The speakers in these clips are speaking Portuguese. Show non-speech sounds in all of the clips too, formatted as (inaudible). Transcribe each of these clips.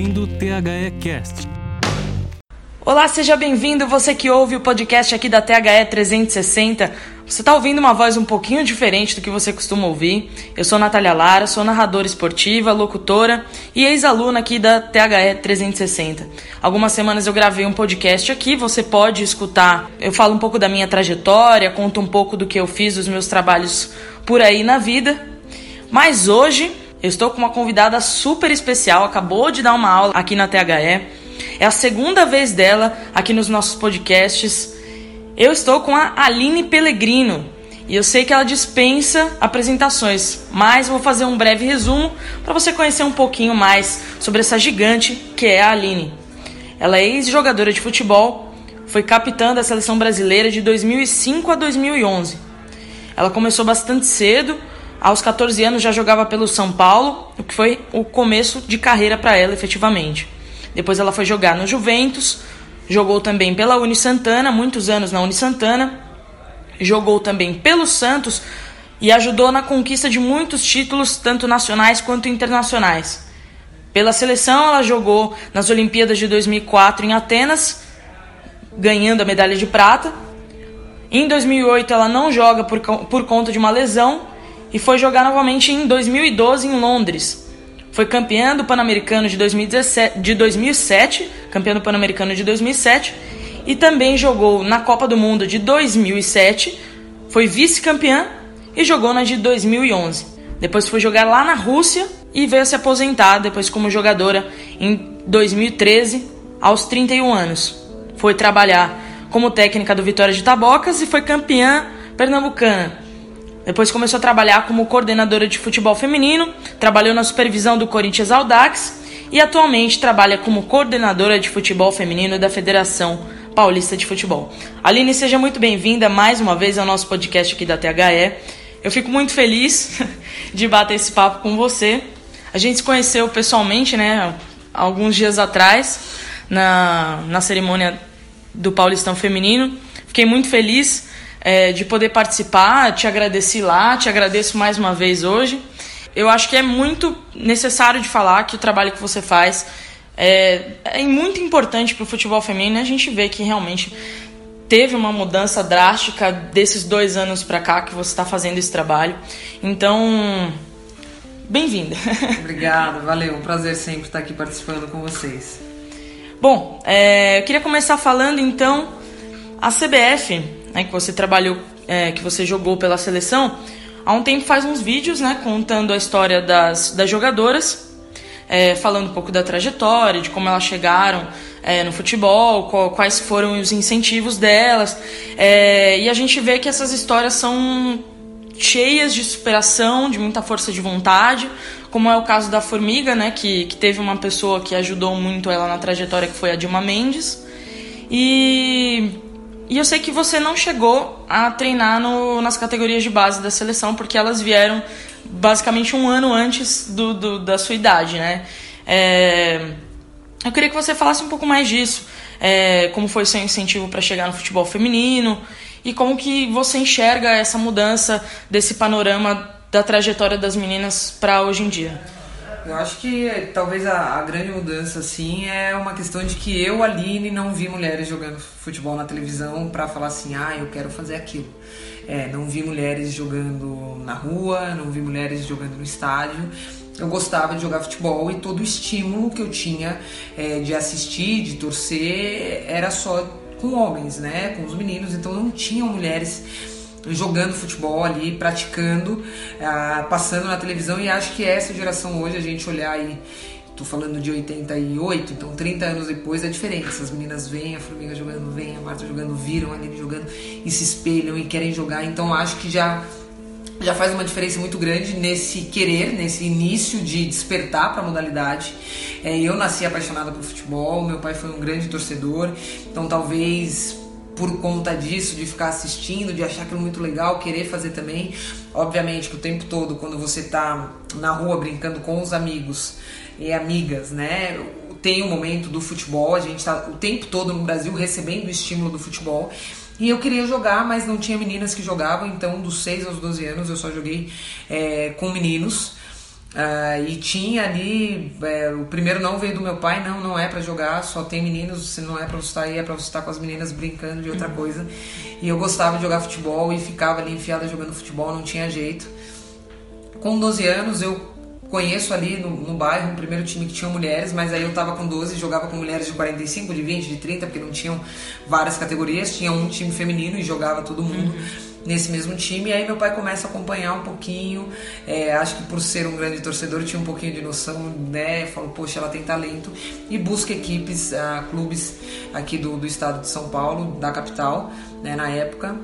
ouvindo o THE Cast. Olá, seja bem-vindo, você que ouve o podcast aqui da THE 360. Você está ouvindo uma voz um pouquinho diferente do que você costuma ouvir. Eu sou Natália Lara, sou narradora esportiva, locutora e ex-aluna aqui da THE 360. Algumas semanas eu gravei um podcast aqui, você pode escutar. Eu falo um pouco da minha trajetória, conto um pouco do que eu fiz, dos meus trabalhos por aí na vida. Mas hoje eu estou com uma convidada super especial, acabou de dar uma aula aqui na THE. É a segunda vez dela aqui nos nossos podcasts. Eu estou com a Aline Pellegrino e eu sei que ela dispensa apresentações, mas vou fazer um breve resumo para você conhecer um pouquinho mais sobre essa gigante que é a Aline. Ela é ex-jogadora de futebol, foi capitã da seleção brasileira de 2005 a 2011. Ela começou bastante cedo, aos 14 anos já jogava pelo São Paulo, o que foi o começo de carreira para ela efetivamente. Depois ela foi jogar no Juventus, jogou também pela Uni Santana, muitos anos na Uni Santana, jogou também pelo Santos e ajudou na conquista de muitos títulos, tanto nacionais quanto internacionais. Pela seleção, ela jogou nas Olimpíadas de 2004 em Atenas, ganhando a medalha de prata. Em 2008, ela não joga por, por conta de uma lesão e foi jogar novamente em 2012 em Londres. Foi campeã do Pan-Americano de, 2017, de 2007, campeã do Pan-Americano de 2007, e também jogou na Copa do Mundo de 2007, foi vice-campeã e jogou na de 2011. Depois foi jogar lá na Rússia e veio se aposentar depois como jogadora em 2013, aos 31 anos. Foi trabalhar como técnica do Vitória de Tabocas e foi campeã pernambucana depois começou a trabalhar como coordenadora de futebol feminino, trabalhou na supervisão do Corinthians Audax e atualmente trabalha como coordenadora de futebol feminino da Federação Paulista de Futebol. Aline, seja muito bem-vinda mais uma vez ao nosso podcast aqui da THE. Eu fico muito feliz (laughs) de bater esse papo com você. A gente se conheceu pessoalmente, né, alguns dias atrás, na, na cerimônia do Paulistão Feminino. Fiquei muito feliz é, de poder participar. Te agradeci lá, te agradeço mais uma vez hoje. Eu acho que é muito necessário de falar que o trabalho que você faz é, é muito importante para o futebol feminino. A gente vê que realmente teve uma mudança drástica desses dois anos para cá que você está fazendo esse trabalho. Então, bem-vinda. (laughs) Obrigada, valeu. Um prazer sempre estar aqui participando com vocês. Bom, é, eu queria começar falando então a CBF né, que você trabalhou, é, que você jogou pela seleção, há um tempo faz uns vídeos, né, contando a história das, das jogadoras, é, falando um pouco da trajetória, de como elas chegaram é, no futebol, qual, quais foram os incentivos delas, é, e a gente vê que essas histórias são cheias de superação, de muita força de vontade, como é o caso da Formiga, né, que, que teve uma pessoa que ajudou muito ela na trajetória, que foi a Dilma Mendes. E e eu sei que você não chegou a treinar no, nas categorias de base da seleção, porque elas vieram basicamente um ano antes do, do da sua idade, né? É, eu queria que você falasse um pouco mais disso. É, como foi seu incentivo para chegar no futebol feminino e como que você enxerga essa mudança desse panorama da trajetória das meninas para hoje em dia. Eu acho que talvez a, a, grande mudança assim é uma questão de que eu, Aline, não vi mulheres jogando futebol na televisão para falar assim, ah, eu quero fazer aquilo. É, não vi mulheres jogando na rua, não vi mulheres jogando no estádio. Eu gostava de jogar futebol e todo o estímulo que eu tinha é, de assistir, de torcer, era só com homens, né? Com os meninos, então não tinham mulheres jogando futebol ali, praticando, ah, passando na televisão e acho que essa geração hoje, a gente olhar aí, tô falando de 88, então 30 anos depois é diferente. Essas meninas vêm, a Formiga jogando, vem, a Marta jogando, viram a Aline jogando e se espelham e querem jogar, então acho que já já faz uma diferença muito grande nesse querer, nesse início de despertar para a modalidade. É, eu nasci apaixonada por futebol, meu pai foi um grande torcedor, então talvez por conta disso, de ficar assistindo, de achar aquilo muito legal, querer fazer também. Obviamente que o tempo todo, quando você tá na rua brincando com os amigos e amigas, né? Tem o momento do futebol, a gente tá o tempo todo no Brasil recebendo o estímulo do futebol. E eu queria jogar, mas não tinha meninas que jogavam, então dos 6 aos 12 anos eu só joguei é, com meninos. Uh, e tinha ali, é, o primeiro não veio do meu pai, não, não é para jogar, só tem meninos, se não é para você estar aí, é para você estar com as meninas brincando de outra uhum. coisa. E eu gostava de jogar futebol e ficava ali enfiada jogando futebol, não tinha jeito. Com 12 anos eu conheço ali no, no bairro um primeiro time que tinha mulheres, mas aí eu tava com 12 jogava com mulheres de 45, de 20, de 30, porque não tinham várias categorias, tinha um time feminino e jogava todo mundo. Uhum nesse mesmo time. E aí meu pai começa a acompanhar um pouquinho. É, acho que por ser um grande torcedor tinha um pouquinho de noção, né? Falou, poxa, ela tem talento e busca equipes, uh, clubes aqui do, do estado de São Paulo, da capital, né? Na época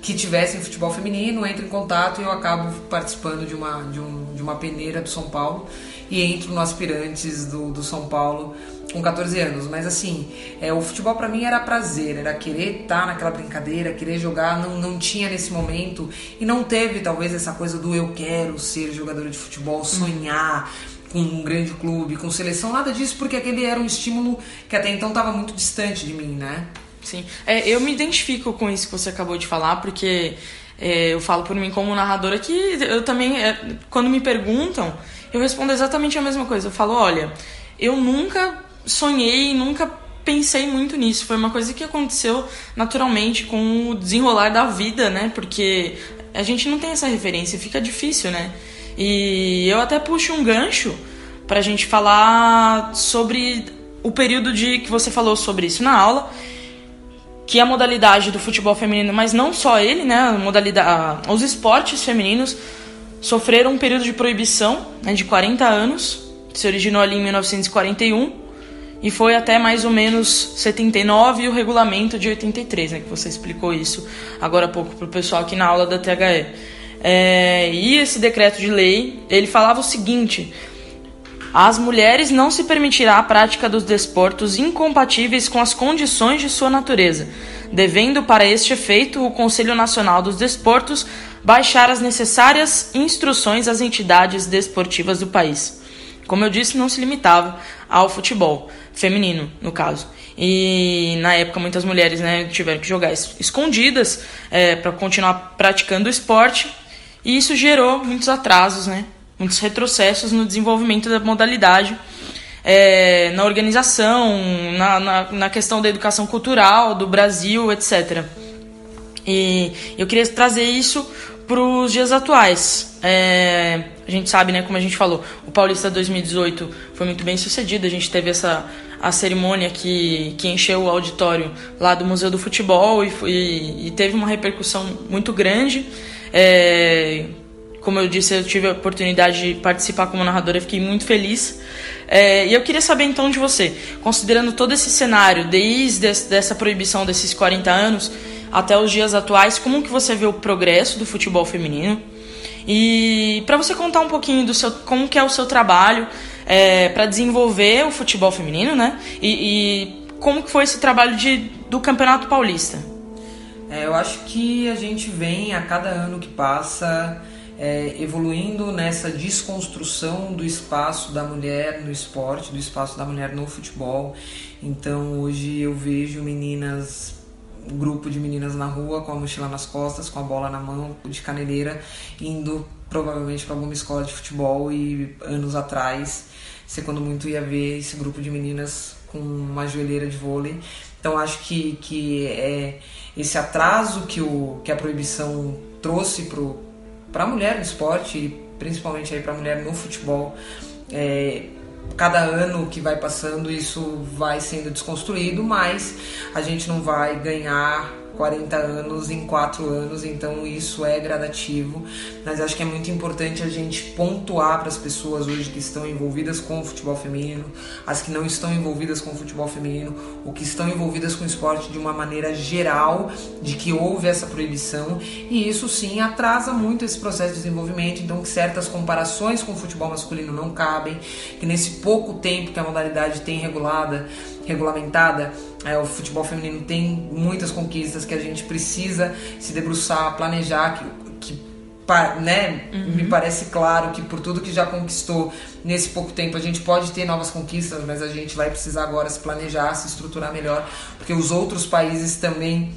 que tivessem futebol feminino, entra em contato e eu acabo participando de uma, de, um, de uma peneira do São Paulo e entro no Aspirantes do, do São Paulo com 14 anos, mas assim, é, o futebol para mim era prazer, era querer estar tá naquela brincadeira, querer jogar, não, não tinha nesse momento e não teve talvez essa coisa do eu quero ser jogadora de futebol, sonhar com um grande clube, com seleção, nada disso, porque aquele era um estímulo que até então estava muito distante de mim, né? Sim, é, eu me identifico com isso que você acabou de falar, porque é, eu falo por mim como narradora que eu também, é, quando me perguntam, eu respondo exatamente a mesma coisa. Eu falo, olha, eu nunca sonhei, nunca pensei muito nisso. Foi uma coisa que aconteceu naturalmente com o desenrolar da vida, né? Porque a gente não tem essa referência, fica difícil, né? E eu até puxo um gancho pra gente falar sobre o período de que você falou sobre isso na aula, que é a modalidade do futebol feminino, mas não só ele, né? A modalidade, os esportes femininos sofreram um período de proibição né, de 40 anos, que se originou ali em 1941 e foi até mais ou menos 79 e o regulamento de 83, né, que você explicou isso agora há pouco para o pessoal aqui na aula da THE. É, e esse decreto de lei, ele falava o seguinte: às mulheres não se permitirá a prática dos desportos incompatíveis com as condições de sua natureza, devendo para este efeito o Conselho Nacional dos Desportos baixar as necessárias instruções às entidades desportivas do país. Como eu disse, não se limitava ao futebol feminino, no caso. E na época muitas mulheres né, tiveram que jogar escondidas é, para continuar praticando o esporte. E isso gerou muitos atrasos, né, muitos retrocessos no desenvolvimento da modalidade, é, na organização, na, na, na questão da educação cultural do Brasil, etc. E eu queria trazer isso para os dias atuais. É, a gente sabe, né, como a gente falou, o Paulista 2018 foi muito bem sucedido, a gente teve essa a cerimônia que, que encheu o auditório lá do Museu do Futebol e, e, e teve uma repercussão muito grande. É, como eu disse, eu tive a oportunidade de participar como narradora, fiquei muito feliz. É, e eu queria saber então de você, considerando todo esse cenário, desde essa proibição desses 40 anos até os dias atuais, como que você vê o progresso do futebol feminino? E para você contar um pouquinho do seu, como que é o seu trabalho é, para desenvolver o futebol feminino, né? E, e, como que foi esse trabalho de, do Campeonato Paulista? É, eu acho que a gente vem a cada ano que passa é, evoluindo nessa desconstrução do espaço da mulher no esporte, do espaço da mulher no futebol. Então hoje eu vejo meninas um grupo de meninas na rua com a mochila nas costas, com a bola na mão, de caneleira, indo provavelmente para alguma escola de futebol e anos atrás, você quando muito ia ver esse grupo de meninas com uma joelheira de vôlei. Então acho que, que é esse atraso que, o, que a proibição trouxe para a mulher no esporte, principalmente para a mulher no futebol, é, cada ano que vai passando isso vai sendo desconstruído, mas a gente não vai ganhar 40 anos em 4 anos, então isso é gradativo. Mas acho que é muito importante a gente pontuar para as pessoas hoje que estão envolvidas com o futebol feminino, as que não estão envolvidas com o futebol feminino, ou que estão envolvidas com o esporte de uma maneira geral, de que houve essa proibição, e isso sim atrasa muito esse processo de desenvolvimento, então que certas comparações com o futebol masculino não cabem, que nesse pouco tempo que a modalidade tem regulada, regulamentada, é, o futebol feminino tem muitas conquistas que a gente precisa se debruçar, planejar, que, que né, uhum. me parece claro que por tudo que já conquistou nesse pouco tempo a gente pode ter novas conquistas, mas a gente vai precisar agora se planejar, se estruturar melhor, porque os outros países também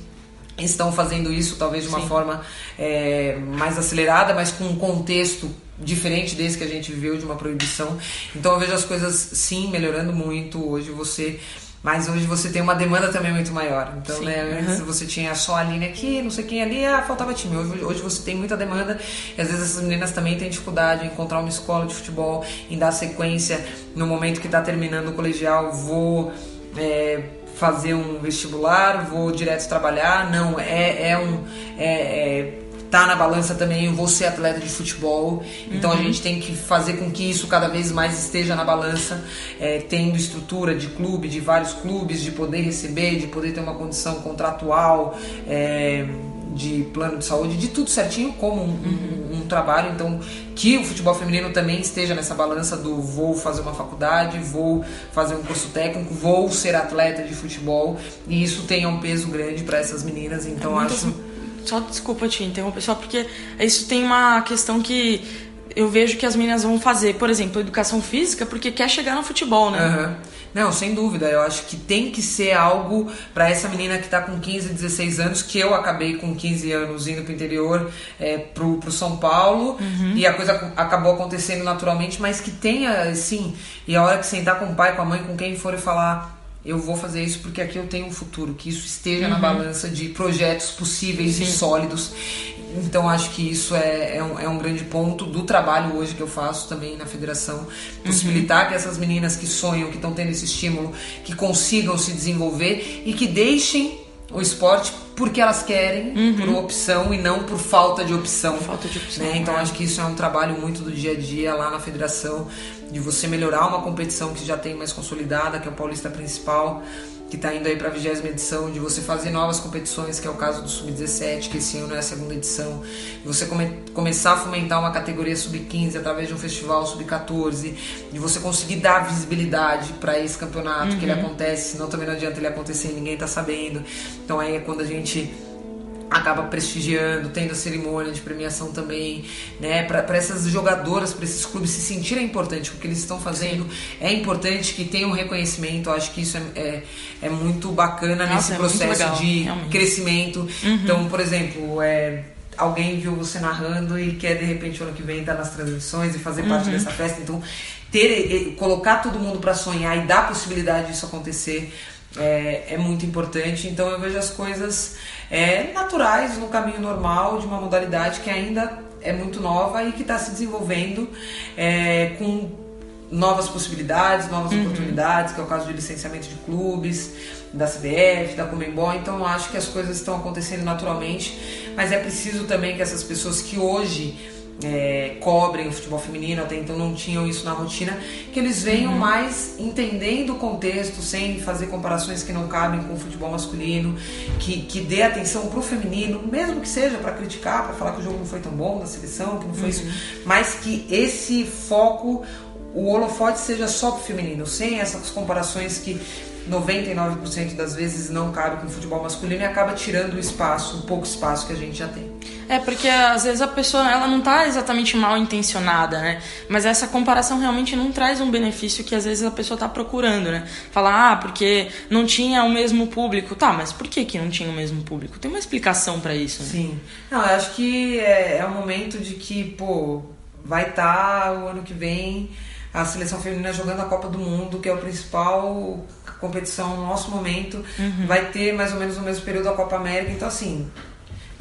estão fazendo isso, talvez de uma Sim. forma é, mais acelerada, mas com um contexto diferente desse que a gente viveu de uma proibição. Então eu vejo as coisas sim melhorando muito. Hoje você mas hoje você tem uma demanda também muito maior. Então, Sim, né, antes uhum. você tinha só a linha aqui, não sei quem ali, ah, faltava time. Hoje, hoje você tem muita demanda e às vezes essas meninas também têm dificuldade em encontrar uma escola de futebol, em dar sequência no momento que está terminando o colegial, vou é, fazer um vestibular, vou direto trabalhar. Não, é, é um. É, é, tá na balança também, eu vou ser atleta de futebol. Então uhum. a gente tem que fazer com que isso cada vez mais esteja na balança, é, tendo estrutura de clube, de vários clubes, de poder receber, de poder ter uma condição contratual. É, de plano de saúde, de tudo certinho como um, uhum. um, um, trabalho. Então, que o futebol feminino também esteja nessa balança do vou fazer uma faculdade, vou fazer um curso técnico, vou ser atleta de futebol. E isso tenha um peso grande para essas meninas. Então, é acho só desculpa te interromper, só porque isso tem uma questão que eu vejo que as meninas vão fazer, por exemplo, educação física, porque quer chegar no futebol, né? Uhum. Não, sem dúvida. Eu acho que tem que ser algo para essa menina que está com 15, 16 anos, que eu acabei com 15 anos indo pro interior, é, pro, pro São Paulo, uhum. e a coisa acabou acontecendo naturalmente, mas que tenha, sim, e a hora que sentar com o pai, com a mãe, com quem for e falar eu vou fazer isso porque aqui eu tenho um futuro, que isso esteja uhum. na balança de projetos possíveis Sim. e sólidos. Então acho que isso é, é um, é, um, grande ponto do trabalho hoje que eu faço também na federação. Possibilitar uhum. que essas meninas que sonham, que estão tendo esse estímulo, que consigam se desenvolver e que deixem o esporte porque elas querem, uhum. por opção e não por falta de opção. Falta de opção. Né? Então é. acho que isso é um trabalho muito do dia a dia lá na federação de você melhorar uma competição que já tem mais consolidada, que é o Paulista Principal, que está indo aí para a vigésima edição, de você fazer novas competições, que é o caso do Sub-17, que esse ano é a segunda edição, de você come começar a fomentar uma categoria Sub-15 através de um festival Sub-14, de você conseguir dar visibilidade para esse campeonato, uhum. que ele uhum. acontece, senão também não adianta ele acontecer e ninguém está sabendo. Então aí é quando a gente acaba prestigiando, tendo a cerimônia de premiação também, né? Para essas jogadoras, para esses clubes se sentirem importante o que eles estão fazendo. Sim. É importante que tenham um reconhecimento. Eu acho que isso é, é, é muito bacana Nossa, nesse é processo legal, de realmente. crescimento. Uhum. Então, por exemplo, é, alguém viu você narrando e quer de repente ano que vem estar nas transmissões e fazer parte uhum. dessa festa. Então, ter, colocar todo mundo para sonhar e dar a possibilidade disso acontecer é, é muito importante. Então eu vejo as coisas é, naturais no caminho normal de uma modalidade que ainda é muito nova e que está se desenvolvendo é, com novas possibilidades, novas uhum. oportunidades, que é o caso de licenciamento de clubes, da CBF, da Comembol. Então acho que as coisas estão acontecendo naturalmente, mas é preciso também que essas pessoas que hoje é, cobrem o futebol feminino, até então não tinham isso na rotina, que eles venham uhum. mais entendendo o contexto, sem fazer comparações que não cabem com o futebol masculino, que, que dê atenção pro feminino, mesmo que seja para criticar, para falar que o jogo não foi tão bom da seleção, que não foi uhum. isso, mas que esse foco, o holofote seja só pro feminino, sem essas comparações que 99% das vezes não cabe com o futebol masculino e acaba tirando o espaço, um pouco espaço que a gente já tem. É, porque às vezes a pessoa ela não está exatamente mal intencionada, né? Mas essa comparação realmente não traz um benefício que às vezes a pessoa está procurando, né? Falar, ah, porque não tinha o mesmo público. Tá, mas por que, que não tinha o mesmo público? Tem uma explicação para isso, né? Sim. Não, eu acho que é, é um momento de que, pô, vai estar tá o ano que vem a seleção feminina jogando a Copa do Mundo, que é o principal competição no nosso momento. Uhum. Vai ter mais ou menos no mesmo período a Copa América. Então, assim,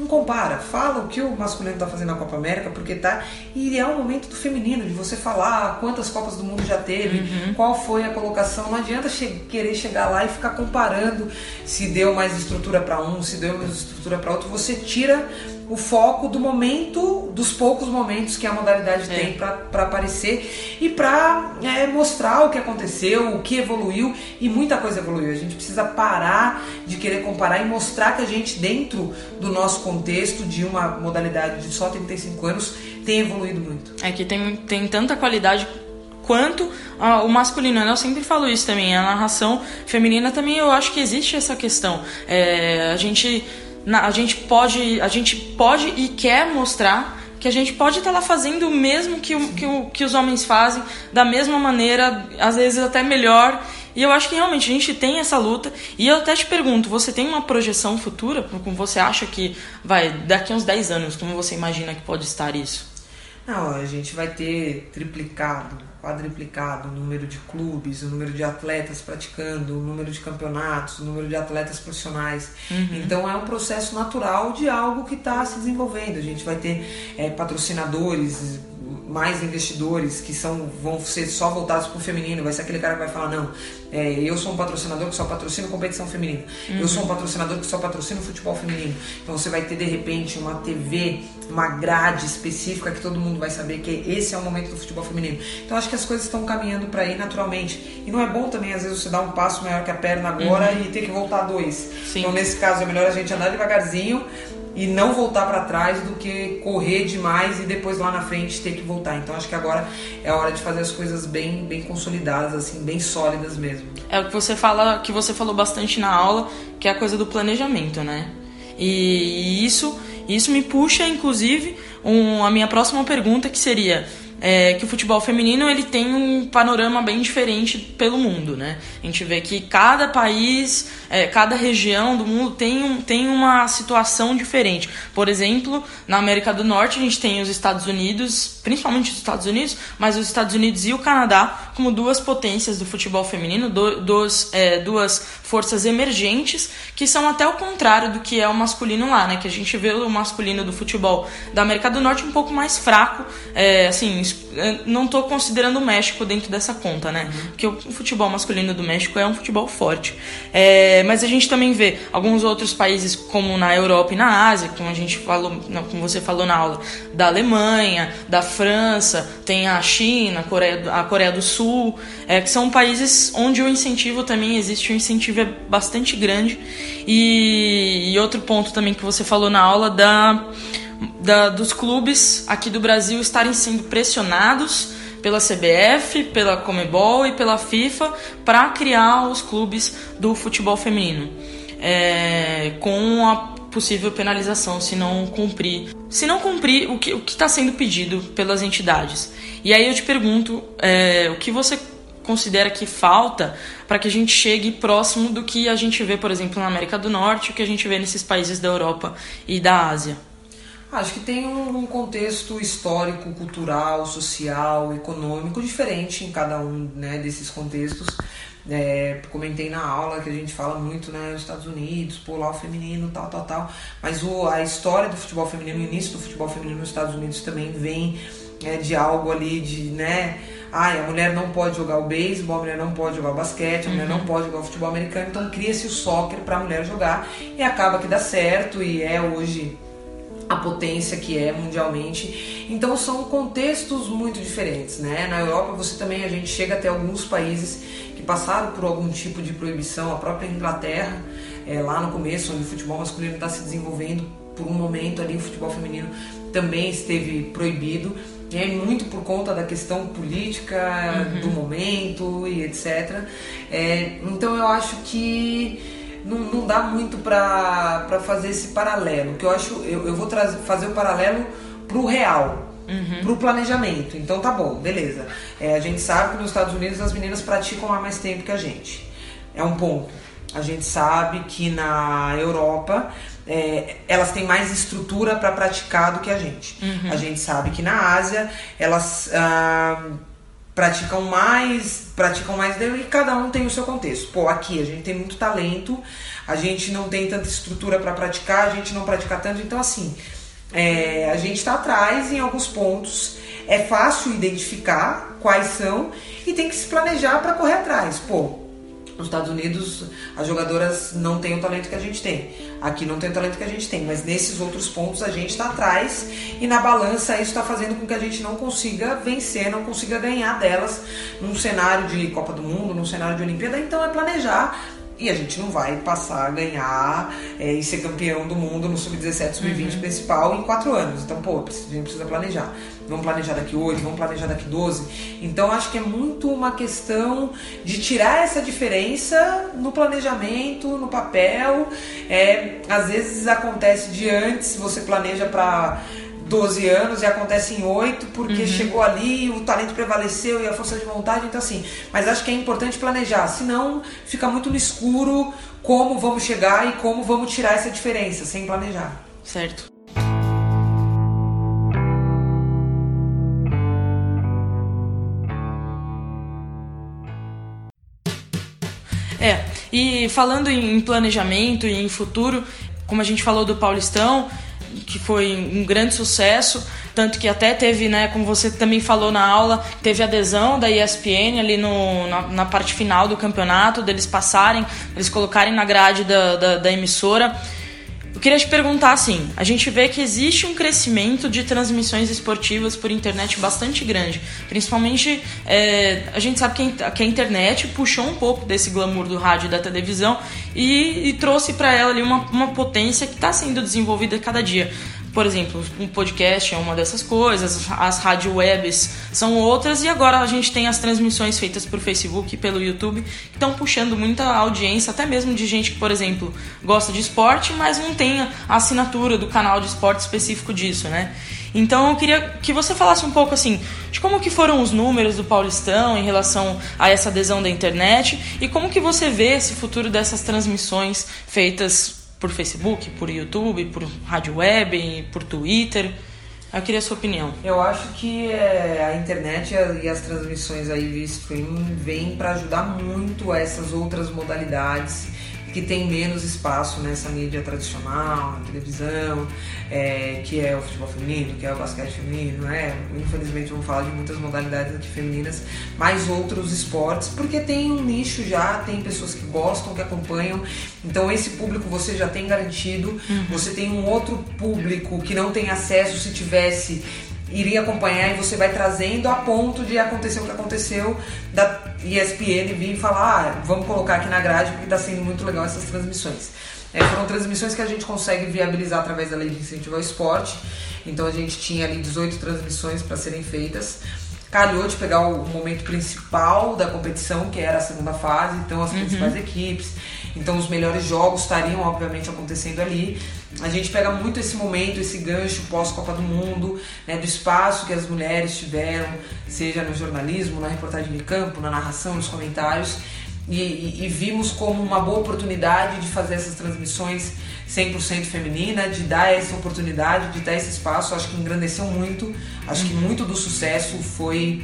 não compara, fala o que o masculino está fazendo na Copa América, porque tá. E é o momento do feminino, de você falar quantas Copas do Mundo já teve, uhum. qual foi a colocação. Não adianta che querer chegar lá e ficar comparando se deu mais estrutura para um, se deu mais estrutura para outro. Você tira o foco do momento, dos poucos momentos que a modalidade é. tem para aparecer e para é, mostrar o que aconteceu, o que evoluiu e muita coisa evoluiu. A gente precisa parar de querer comparar e mostrar que a gente, dentro do nosso contexto de uma modalidade de só 35 anos, tem evoluído muito. É que tem, tem tanta qualidade quanto o masculino. Eu sempre falo isso também. A narração feminina também eu acho que existe essa questão. É, a gente a gente pode, a gente pode e quer mostrar que a gente pode estar lá fazendo o mesmo que, o, que, o, que os homens fazem, da mesma maneira, às vezes até melhor. E eu acho que realmente a gente tem essa luta. E eu até te pergunto, você tem uma projeção futura? Como você acha que vai, daqui a uns 10 anos, como você imagina que pode estar isso? Não, a gente vai ter triplicado, quadriplicado o número de clubes, o número de atletas praticando, o número de campeonatos, o número de atletas profissionais. Uhum. Então é um processo natural de algo que está se desenvolvendo. A gente vai ter é, patrocinadores, mais investidores que são vão ser só voltados para o feminino, vai ser aquele cara que vai falar não, é, eu sou um patrocinador que só patrocina competição feminina, uhum. eu sou um patrocinador que só patrocina futebol feminino. Então você vai ter de repente uma TV, uma grade específica que todo mundo vai saber que esse é o momento do futebol feminino. Então acho que as coisas estão caminhando para ir naturalmente. E não é bom também às vezes você dar um passo maior que a perna agora uhum. e ter que voltar dois. Sim. Então nesse caso é melhor a gente andar devagarzinho e não voltar para trás do que correr demais e depois lá na frente ter que voltar. Então acho que agora é hora de fazer as coisas bem, bem consolidadas, assim, bem sólidas mesmo. É o que você fala, que você falou bastante na aula, que é a coisa do planejamento, né? E isso, isso me puxa, inclusive, um, a minha próxima pergunta que seria é, que o futebol feminino ele tem um panorama bem diferente pelo mundo, né? A gente vê que cada país, é, cada região do mundo tem, um, tem uma situação diferente. Por exemplo, na América do Norte a gente tem os Estados Unidos, principalmente os Estados Unidos, mas os Estados Unidos e o Canadá como duas potências do futebol feminino, do, dos, é, duas forças emergentes que são até o contrário do que é o masculino lá, né? Que a gente vê o masculino do futebol da América do Norte um pouco mais fraco, é, assim não estou considerando o México dentro dessa conta, né? Uhum. Porque o futebol masculino do México é um futebol forte. É, mas a gente também vê alguns outros países, como na Europa e na Ásia, como a gente falou, como você falou na aula, da Alemanha, da França, tem a China, a Coreia, a Coreia do Sul, é, que são países onde o incentivo também existe, o incentivo é bastante grande. E, e outro ponto também que você falou na aula da da, dos clubes aqui do Brasil estarem sendo pressionados pela CBF, pela Comebol e pela FIFA para criar os clubes do futebol feminino, é, com a possível penalização se não cumprir, se não cumprir o que está sendo pedido pelas entidades. E aí eu te pergunto, é, o que você considera que falta para que a gente chegue próximo do que a gente vê, por exemplo, na América do Norte, o que a gente vê nesses países da Europa e da Ásia? Acho que tem um contexto histórico, cultural, social, econômico diferente em cada um né, desses contextos. É, comentei na aula que a gente fala muito, né, nos Estados Unidos, pô, lá o feminino, tal, tal, tal. Mas o, a história do futebol feminino, o início do futebol feminino nos Estados Unidos também vem é, de algo ali de, né, ai, a mulher não pode jogar o beisebol, a mulher não pode jogar o basquete, a mulher não uhum. pode jogar o futebol americano, então cria-se o soccer para a mulher jogar e acaba que dá certo e é hoje a potência que é mundialmente. Então são contextos muito diferentes, né? Na Europa você também a gente chega até alguns países que passaram por algum tipo de proibição, a própria Inglaterra, é, lá no começo, onde o futebol masculino está se desenvolvendo, por um momento ali o futebol feminino também esteve proibido. É muito por conta da questão política uhum. do momento e etc. É, então eu acho que não, não dá muito para fazer esse paralelo. Que eu acho, eu, eu vou trazer, fazer o paralelo pro real. Uhum. Pro planejamento. Então tá bom, beleza. É, a gente sabe que nos Estados Unidos as meninas praticam há mais tempo que a gente. É um ponto. A gente sabe que na Europa é, elas têm mais estrutura para praticar do que a gente. Uhum. A gente sabe que na Ásia elas ah, praticam mais, praticam mais e cada um tem o seu contexto. Pô, aqui a gente tem muito talento, a gente não tem tanta estrutura para praticar, a gente não pratica tanto, então assim, é, a gente está atrás em alguns pontos. É fácil identificar quais são e tem que se planejar para correr atrás. Pô, nos Estados Unidos, as jogadoras não têm o talento que a gente tem. Aqui não tem o talento que a gente tem, mas nesses outros pontos a gente está atrás e na balança isso está fazendo com que a gente não consiga vencer, não consiga ganhar delas num cenário de Copa do Mundo, num cenário de Olimpíada. Então é planejar e a gente não vai passar a ganhar é, e ser campeão do mundo no Sub-17, Sub-20 uhum. principal em quatro anos. Então, pô, a gente precisa planejar. Vamos planejar daqui oito, vamos planejar daqui 12. Então, acho que é muito uma questão de tirar essa diferença no planejamento, no papel. É, às vezes acontece de antes, você planeja para 12 anos e acontece em 8 porque uhum. chegou ali, o talento prevaleceu e a força de vontade, então assim, mas acho que é importante planejar, senão fica muito no escuro como vamos chegar e como vamos tirar essa diferença sem planejar. Certo. E falando em planejamento e em futuro, como a gente falou do Paulistão, que foi um grande sucesso, tanto que até teve, né, como você também falou na aula, teve adesão da ESPN ali no, na, na parte final do campeonato, deles passarem, eles colocarem na grade da, da, da emissora. Eu queria te perguntar assim: a gente vê que existe um crescimento de transmissões esportivas por internet bastante grande. Principalmente, é, a gente sabe que a, que a, internet puxou um pouco desse glamour do rádio e da televisão e, e trouxe para ela ali uma, uma potência que está sendo desenvolvida cada dia. Por exemplo, um podcast é uma dessas coisas, as rádio webs são outras, e agora a gente tem as transmissões feitas por Facebook e pelo YouTube, que estão puxando muita audiência, até mesmo de gente que, por exemplo, gosta de esporte, mas não tem a assinatura do canal de esporte específico disso, né? Então eu queria que você falasse um pouco assim de como que foram os números do Paulistão em relação a essa adesão da internet e como que você vê esse futuro dessas transmissões feitas por Facebook, por YouTube, por rádio web, por Twitter. Eu queria a sua opinião. Eu acho que é, a internet e as transmissões aí via streaming vêm para ajudar muito essas outras modalidades que tem menos espaço nessa mídia tradicional, na televisão, é, que é o futebol feminino, que é o basquete feminino, é, infelizmente vamos falar de muitas modalidades aqui femininas, mais outros esportes, porque tem um nicho já, tem pessoas que gostam, que acompanham, então esse público você já tem garantido, uhum. você tem um outro público que não tem acesso se tivesse iria acompanhar e você vai trazendo a ponto de acontecer o que aconteceu da ESPN vir falar, ah, vamos colocar aqui na grade porque está sendo muito legal essas transmissões. É, foram transmissões que a gente consegue viabilizar através da lei de incentivo ao esporte. Então a gente tinha ali 18 transmissões para serem feitas. Calhou de pegar o momento principal da competição, que era a segunda fase, então as uhum. principais equipes. Então os melhores jogos estariam, obviamente, acontecendo ali. A gente pega muito esse momento, esse gancho pós-Copa do Mundo, né, do espaço que as mulheres tiveram, seja no jornalismo, na reportagem de campo, na narração, nos comentários. E, e, e, vimos como uma boa oportunidade de fazer essas transmissões 100% feminina, de dar essa oportunidade, de dar esse espaço. Acho que engrandeceu muito, acho que muito do sucesso foi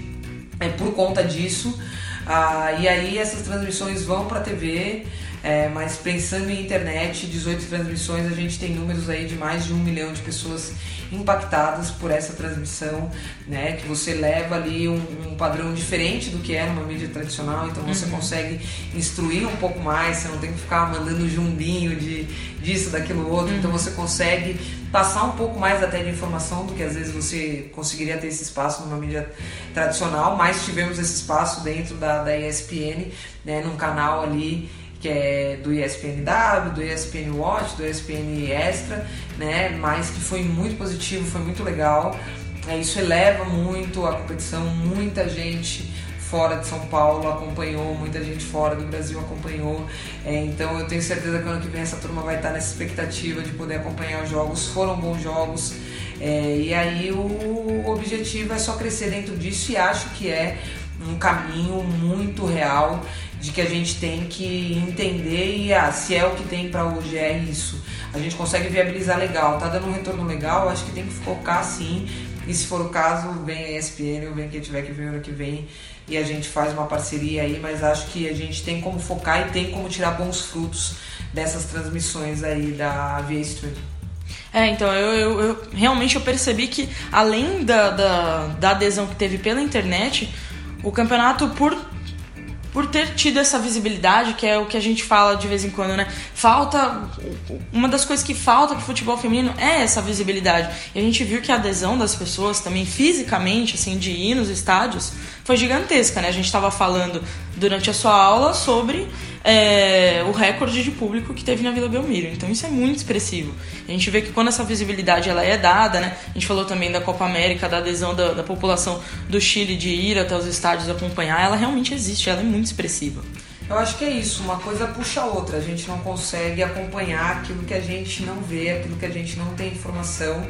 é, por conta disso. Ah, e aí essas transmissões vão para a TV. É, mas pensando em internet, 18 transmissões, a gente tem números aí de mais de um milhão de pessoas impactadas por essa transmissão, né? Que você leva ali um, um padrão diferente do que é numa mídia tradicional, então você uhum. consegue instruir um pouco mais, você não tem que ficar mandando jumbinho de disso, daquilo outro, então uhum. então você consegue passar um pouco mais até de informação do que às vezes você conseguiria ter esse espaço numa mídia tradicional, mas tivemos esse espaço dentro da, da ESPN, né? Num canal ali que é do ESPNW, do ESPN Watch, do ESPN Extra, né? Mas que foi muito positivo, foi muito legal. É, isso eleva muito a competição, muita gente fora de São Paulo acompanhou, muita gente fora do Brasil acompanhou. É, então eu tenho certeza que ano que vem essa turma vai estar nessa expectativa de poder acompanhar os jogos. Foram bons jogos. É, e aí o objetivo é só crescer dentro disso e acho que é um caminho muito real de que a gente tem que entender e ah, se é o que tem para hoje é isso. A gente consegue viabilizar legal, tá dando um retorno legal, acho que tem que focar sim. E se for o caso, vem a ESPN ou vem quem tiver que vir ano que vem e a gente faz uma parceria aí, mas acho que a gente tem como focar e tem como tirar bons frutos dessas transmissões aí da via stream. É, então, eu, eu, eu, realmente eu percebi que além da, da, da adesão que teve pela internet, o campeonato por por ter tido essa visibilidade, que é o que a gente fala de vez em quando, né? Falta. Uma das coisas que falta pro futebol feminino é essa visibilidade. E a gente viu que a adesão das pessoas também fisicamente, assim, de ir nos estádios, foi gigantesca, né? A gente estava falando durante a sua aula sobre é, o recorde de público que teve na Vila Belmiro. Então isso é muito expressivo. A gente vê que quando essa visibilidade ela é dada, né? A gente falou também da Copa América, da adesão da, da população do Chile de ir até os estádios acompanhar, ela realmente existe, ela é muito expressiva. Eu acho que é isso, uma coisa puxa a outra. A gente não consegue acompanhar aquilo que a gente não vê, aquilo que a gente não tem informação.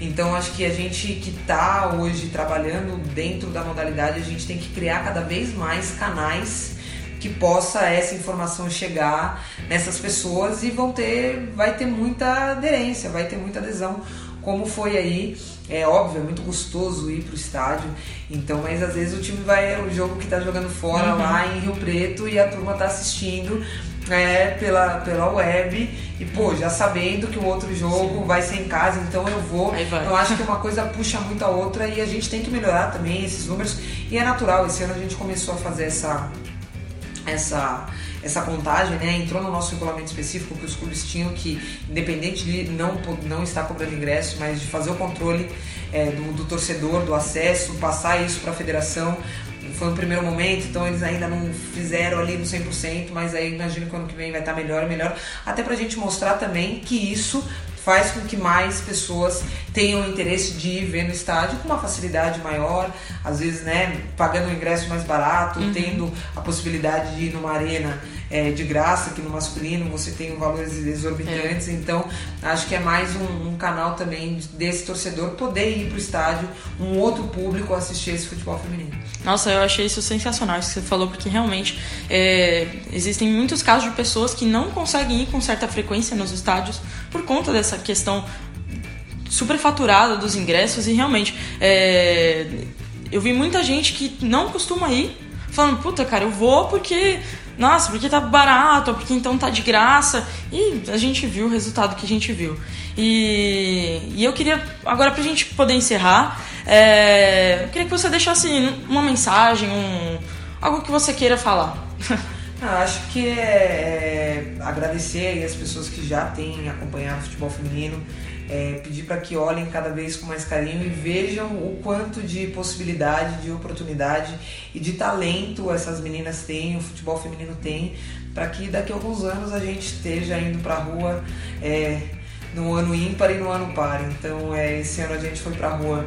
Então acho que a gente que está hoje trabalhando dentro da modalidade, a gente tem que criar cada vez mais canais que possa essa informação chegar nessas pessoas e vão ter, vai ter muita aderência, vai ter muita adesão como foi aí. É óbvio, é muito gostoso ir pro estádio, então, mas às vezes o time vai, o jogo que tá jogando fora uhum. lá em Rio Preto e a turma tá assistindo é, pela, pela web e, pô, já sabendo que o outro jogo Sim. vai ser em casa, então eu vou. Eu acho que uma coisa puxa muito a outra e a gente tem que melhorar também esses números. E é natural, esse ano a gente começou a fazer essa. Essa essa contagem, né, entrou no nosso regulamento específico que os clubes tinham que, independente de não, não estar cobrando ingresso, mas de fazer o controle é, do, do torcedor, do acesso, passar isso para a federação, foi um primeiro momento, então eles ainda não fizeram ali no 100%, mas aí imagino que ano que vem vai estar melhor e melhor, até pra gente mostrar também que isso faz com que mais pessoas tenham interesse de ir ver no estádio com uma facilidade maior, às vezes, né, pagando um ingresso mais barato, uhum. tendo a possibilidade de ir numa arena é, de graça, que no masculino você tem valores exorbitantes, é. então acho que é mais um, um, canal também desse torcedor poder ir para o estádio, um outro público assistir esse futebol feminino. Nossa, eu achei isso sensacional, isso que você falou, porque realmente é, existem muitos casos de pessoas que não conseguem ir com certa frequência nos estádios por conta dessa questão superfaturada dos ingressos e realmente é, eu vi muita gente que não costuma ir falando, puta cara, eu vou porque nossa, porque tá barato, porque então tá de graça. E a gente viu o resultado que a gente viu. E, e eu queria, agora pra gente poder encerrar, é, eu queria que você deixasse uma mensagem, um, algo que você queira falar. (laughs) Ah, acho que é, é agradecer as pessoas que já têm acompanhado o futebol feminino é, pedir para que olhem cada vez com mais carinho e vejam o quanto de possibilidade, de oportunidade e de talento essas meninas têm, o futebol feminino tem, para que daqui a alguns anos a gente esteja indo para a rua é, no ano ímpar e no ano par. Então, é, esse ano a gente foi para a rua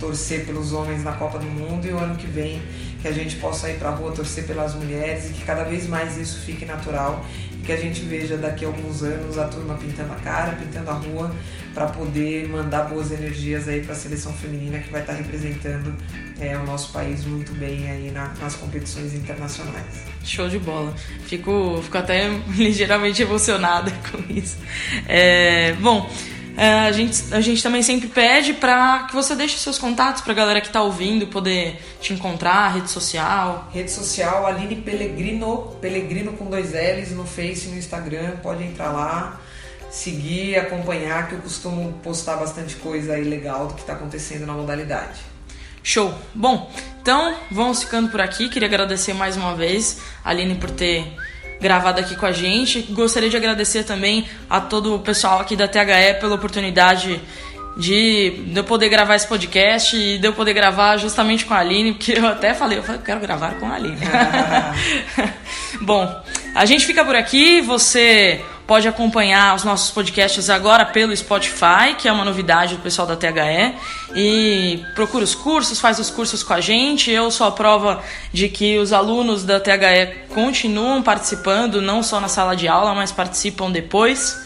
torcer pelos homens na Copa do Mundo e o ano que vem que a gente possa ir para a rua torcer pelas mulheres e que cada vez mais isso fique natural que a gente veja daqui a alguns anos a turma pintando a cara, pintando a rua para poder mandar boas energias aí para a seleção feminina que vai estar tá representando é, o nosso país muito bem aí na, nas competições internacionais. Show de bola. Fico, fico até (laughs) ligeiramente emocionada (laughs) com isso. É, bom, a, gente, a gente também sempre pede para que você deixe seus contatos para a galera que está ouvindo poder te encontrar, rede social. Rede social, Aline Pellegrino, Pellegrino com dois L's no Face e no Instagram, pode entrar lá seguir, acompanhar, que eu costumo postar bastante coisa aí legal do que está acontecendo na modalidade. Show! Bom, então vamos ficando por aqui. Queria agradecer mais uma vez a Aline por ter gravado aqui com a gente. Gostaria de agradecer também a todo o pessoal aqui da THE pela oportunidade de, de eu poder gravar esse podcast e de eu poder gravar justamente com a Aline, porque eu até falei, eu, falei, eu quero gravar com a Aline. (laughs) (laughs) Bom, a gente fica por aqui, você pode acompanhar os nossos podcasts agora pelo Spotify, que é uma novidade do pessoal da THE, e procura os cursos, faz os cursos com a gente. Eu sou a prova de que os alunos da THE continuam participando, não só na sala de aula, mas participam depois.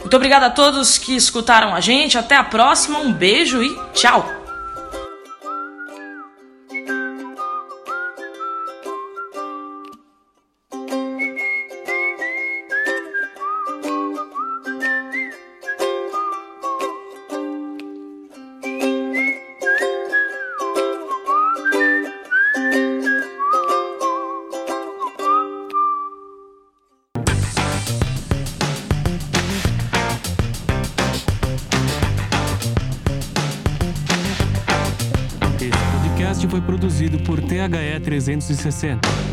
Muito obrigada a todos que escutaram a gente. Até a próxima. Um beijo e tchau! 360.